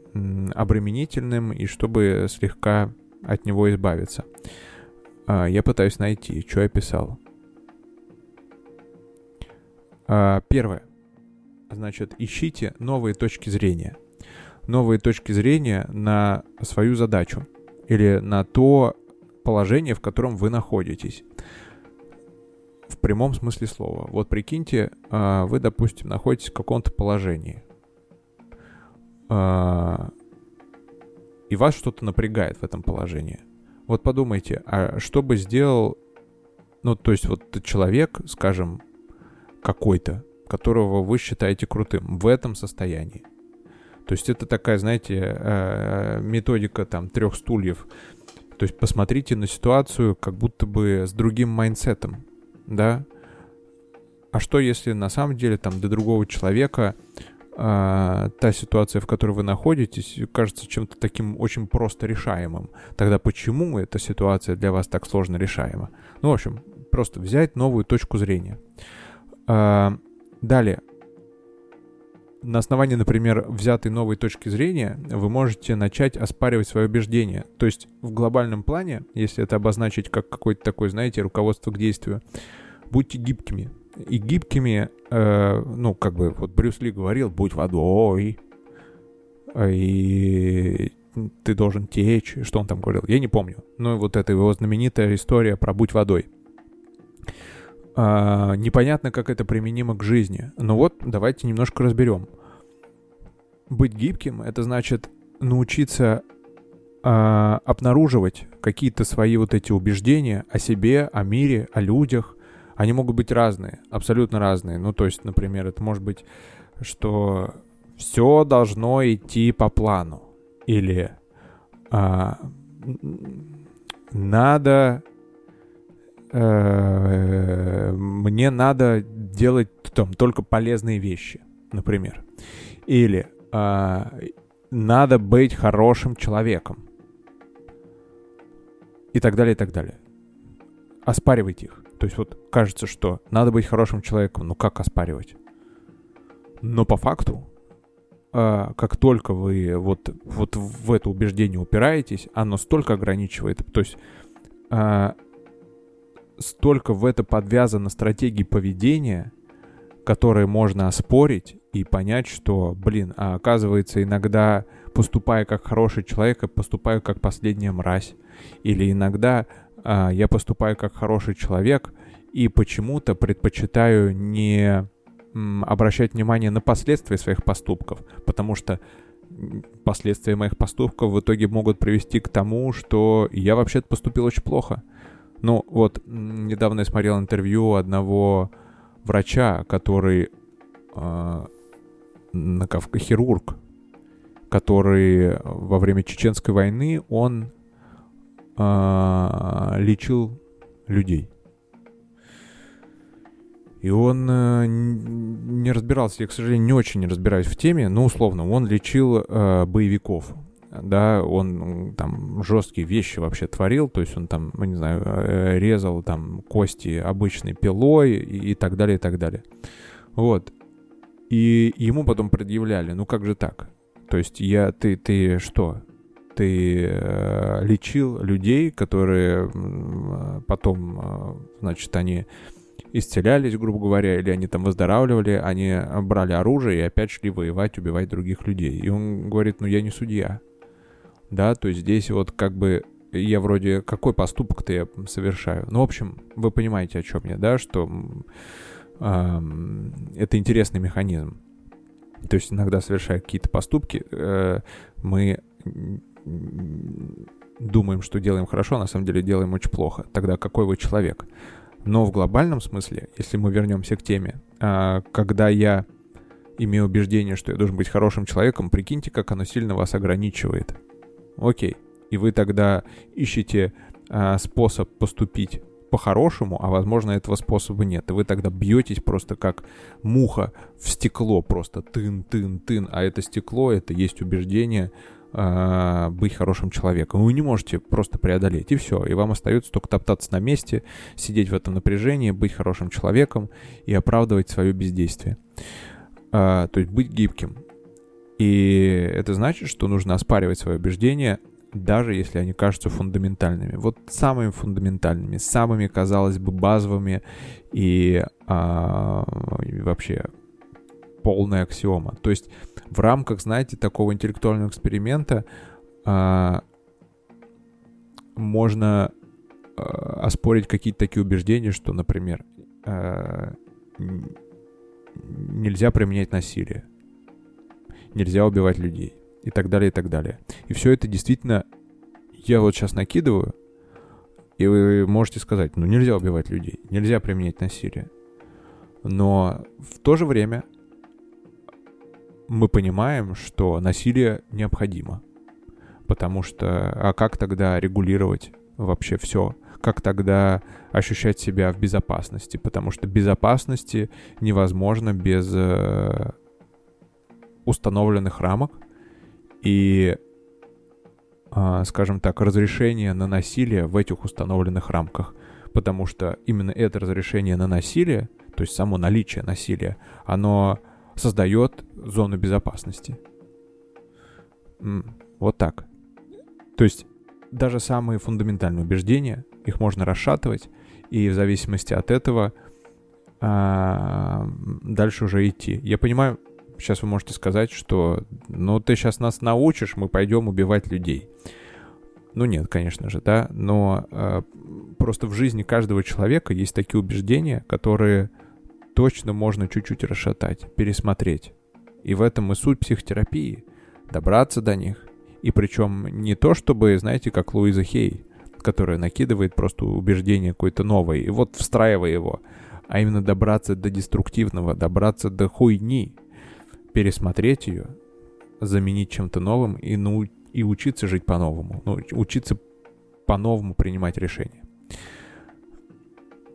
обременительным и чтобы слегка от него избавиться. А, я пытаюсь найти, что я писал. А, первое. Значит, ищите новые точки зрения. Новые точки зрения на свою задачу или на то положение, в котором вы находитесь. В прямом смысле слова. Вот прикиньте, а, вы, допустим, находитесь в каком-то положении и вас что-то напрягает в этом положении. Вот подумайте, а что бы сделал, ну, то есть вот человек, скажем, какой-то, которого вы считаете крутым в этом состоянии. То есть это такая, знаете, э, методика там трех стульев. То есть посмотрите на ситуацию как будто бы с другим майндсетом, да? А что если на самом деле там для другого человека а, та ситуация, в которой вы находитесь, кажется чем-то таким очень просто решаемым. Тогда почему эта ситуация для вас так сложно решаема? Ну, в общем, просто взять новую точку зрения. А, далее. На основании, например, взятой новой точки зрения вы можете начать оспаривать свое убеждение. То есть в глобальном плане, если это обозначить как какое-то такое, знаете, руководство к действию, будьте гибкими. И гибкими, э, ну, как бы, вот Брюс Ли говорил, будь водой, и ты должен течь, что он там говорил, я не помню. Но вот эта его знаменитая история про «будь водой». А, непонятно, как это применимо к жизни. Но вот давайте немножко разберем. Быть гибким — это значит научиться а, обнаруживать какие-то свои вот эти убеждения о себе, о мире, о людях. Они могут быть разные, абсолютно разные. Ну, то есть, например, это может быть, что все должно идти по плану. Или а, надо э, мне надо делать там только полезные вещи, например. Или э, надо быть хорошим человеком. И так далее, и так далее. Оспаривайте их. То есть вот кажется, что надо быть хорошим человеком. Ну как оспаривать? Но по факту а, как только вы вот, вот в это убеждение упираетесь, оно столько ограничивает, то есть а, столько в это подвязано стратегии поведения, которые можно оспорить и понять, что, блин, а оказывается, иногда поступая как хороший человек, поступаю как последняя мразь. Или иногда я поступаю как хороший человек и почему-то предпочитаю не обращать внимание на последствия своих поступков, потому что последствия моих поступков в итоге могут привести к тому, что я вообще-то поступил очень плохо. Ну, вот, недавно я смотрел интервью одного врача, который э, хирург, который во время Чеченской войны, он э, лечил людей. И он э, не разбирался, я, к сожалению, не очень не разбираюсь в теме, но условно, он лечил э, боевиков. Да, он там жесткие вещи вообще творил, то есть он там, не знаю, э, резал там кости обычной пилой и, и так далее, и так далее. Вот. И ему потом предъявляли, ну как же так? То есть я, ты, ты что? Ты э, лечил людей, которые потом, э, значит, они исцелялись, грубо говоря, или они там выздоравливали, они брали оружие и опять шли воевать, убивать других людей. И он говорит, ну я не судья. Да, то есть здесь вот как бы я вроде какой поступок-то я совершаю. Ну, в общем, вы понимаете, о чем я, да, что э, это интересный механизм. То есть иногда совершая какие-то поступки, э, мы думаем, что делаем хорошо, а на самом деле делаем очень плохо. Тогда какой вы человек? Но в глобальном смысле, если мы вернемся к теме, а, когда я имею убеждение, что я должен быть хорошим человеком, прикиньте, как оно сильно вас ограничивает. Окей. И вы тогда ищете а, способ поступить по-хорошему, а возможно этого способа нет. И вы тогда бьетесь просто как муха в стекло, просто тын-тын-тын, а это стекло, это есть убеждение, э, быть хорошим человеком. Вы не можете просто преодолеть, и все. И вам остается только топтаться на месте, сидеть в этом напряжении, быть хорошим человеком и оправдывать свое бездействие. Э, то есть быть гибким. И это значит, что нужно оспаривать свои убеждения, даже если они кажутся фундаментальными. Вот самыми фундаментальными, самыми, казалось бы, базовыми и, а, и вообще полная аксиома. То есть в рамках, знаете, такого интеллектуального эксперимента а, можно а, оспорить какие-то такие убеждения, что, например, а, нельзя применять насилие, нельзя убивать людей и так далее, и так далее. И все это действительно я вот сейчас накидываю, и вы можете сказать, ну нельзя убивать людей, нельзя применять насилие. Но в то же время мы понимаем, что насилие необходимо. Потому что, а как тогда регулировать вообще все? Как тогда ощущать себя в безопасности? Потому что безопасности невозможно без э, установленных рамок и, э, скажем так, разрешения на насилие в этих установленных рамках. Потому что именно это разрешение на насилие, то есть само наличие насилия, оно создает зону безопасности. Вот так. То есть даже самые фундаментальные убеждения, их можно расшатывать, и в зависимости от этого а, дальше уже идти. Я понимаю, сейчас вы можете сказать, что ну ты сейчас нас научишь, мы пойдем убивать людей. Ну нет, конечно же, да, но э, просто в жизни каждого человека есть такие убеждения, которые точно можно чуть-чуть расшатать, пересмотреть. И в этом и суть психотерапии. Добраться до них. И причем не то, чтобы, знаете, как Луиза Хей, которая накидывает просто убеждение какое-то новое, и вот встраивая его, а именно добраться до деструктивного, добраться до хуйни, пересмотреть ее, заменить чем-то новым и, ну, и учиться жить по-новому, ну, учиться по-новому принимать решения.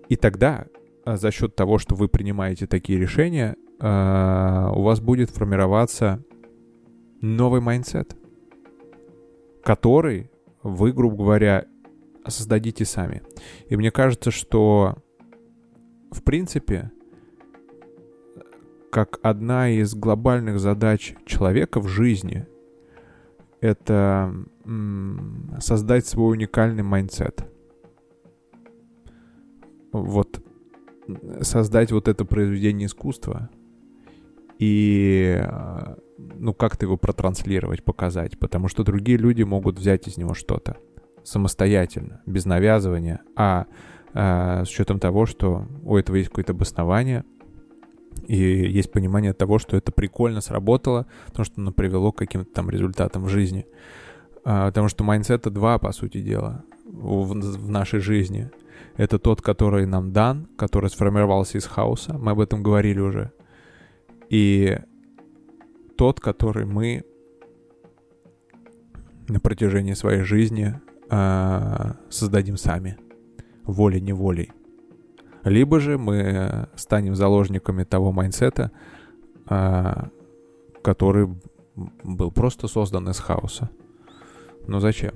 И тогда за счет того, что вы принимаете такие решения, а, у вас будет формироваться новый майндсет, который вы, грубо говоря, создадите сами. И мне кажется, что в принципе как одна из глобальных задач человека в жизни это создать свой уникальный майндсет. Вот создать вот это произведение искусства и ну как-то его протранслировать, показать, потому что другие люди могут взять из него что-то самостоятельно, без навязывания, а, а с учетом того, что у этого есть какое-то обоснование, и есть понимание того, что это прикольно сработало, потому что оно привело к каким-то там результатам в жизни. А, потому что майндсета два, по сути дела, в, в нашей жизни. Это тот, который нам дан, который сформировался из хаоса, мы об этом говорили уже. И тот, который мы на протяжении своей жизни э, создадим сами, волей-неволей либо же мы станем заложниками того майнсета, а, который был просто создан из хаоса. Но зачем?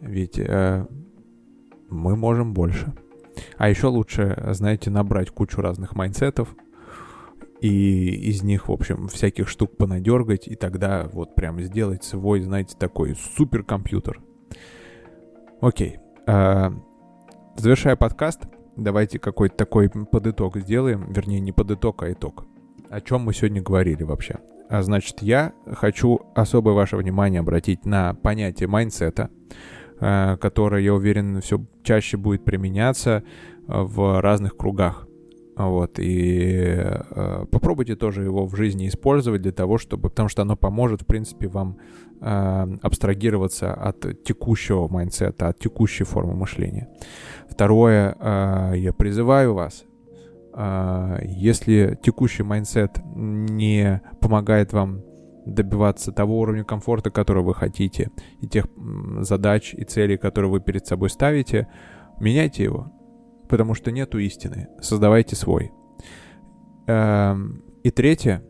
Ведь э, мы можем больше. А еще лучше, знаете, набрать кучу разных майнсетов и из них, в общем, всяких штук понадергать, и тогда вот прям сделать свой, знаете, такой суперкомпьютер. Окей. Э, завершая подкаст, давайте какой-то такой подытог сделаем, вернее, не подытог, а итог. О чем мы сегодня говорили вообще? А значит, я хочу особое ваше внимание обратить на понятие майндсета, э, которое, я уверен, все чаще будет применяться в разных кругах. Вот, и э, попробуйте тоже его в жизни использовать для того, чтобы, потому что оно поможет, в принципе, вам э, абстрагироваться от текущего майндсета, от текущей формы мышления. Второе, э, я призываю вас, э, если текущий майндсет не помогает вам добиваться того уровня комфорта, который вы хотите, и тех задач и целей, которые вы перед собой ставите, меняйте его потому что нету истины. Создавайте свой. Эм, и третье,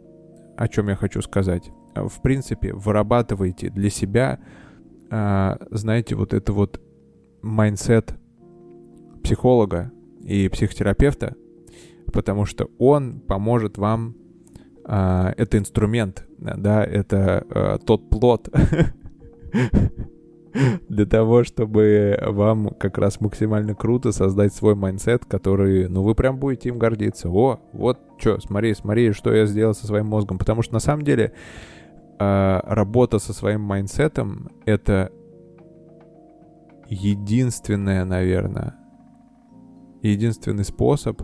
о чем я хочу сказать. В принципе, вырабатывайте для себя, э, знаете, вот это вот майндсет психолога и психотерапевта, потому что он поможет вам э, это инструмент, да, это э, тот плод, для того, чтобы вам как раз максимально круто создать свой майндсет, который, ну, вы прям будете им гордиться. О, вот что, смотри, смотри, что я сделал со своим мозгом. Потому что на самом деле э, работа со своим майндсетом — это единственное, наверное, единственный способ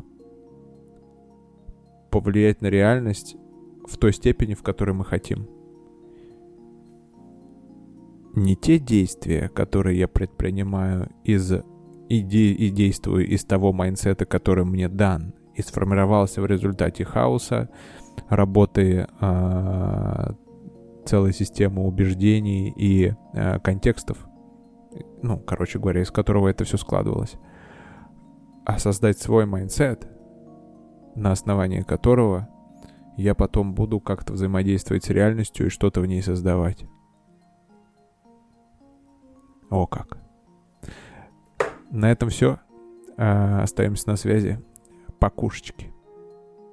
повлиять на реальность в той степени, в которой мы хотим не те действия, которые я предпринимаю из и, и действую из того майнсета, который мне дан и сформировался в результате хаоса, работы э, целой системы убеждений и э, контекстов, ну, короче говоря, из которого это все складывалось. А создать свой майндсет, на основании которого я потом буду как-то взаимодействовать с реальностью и что-то в ней создавать. О как. На этом все. А, остаемся на связи. Покушечки.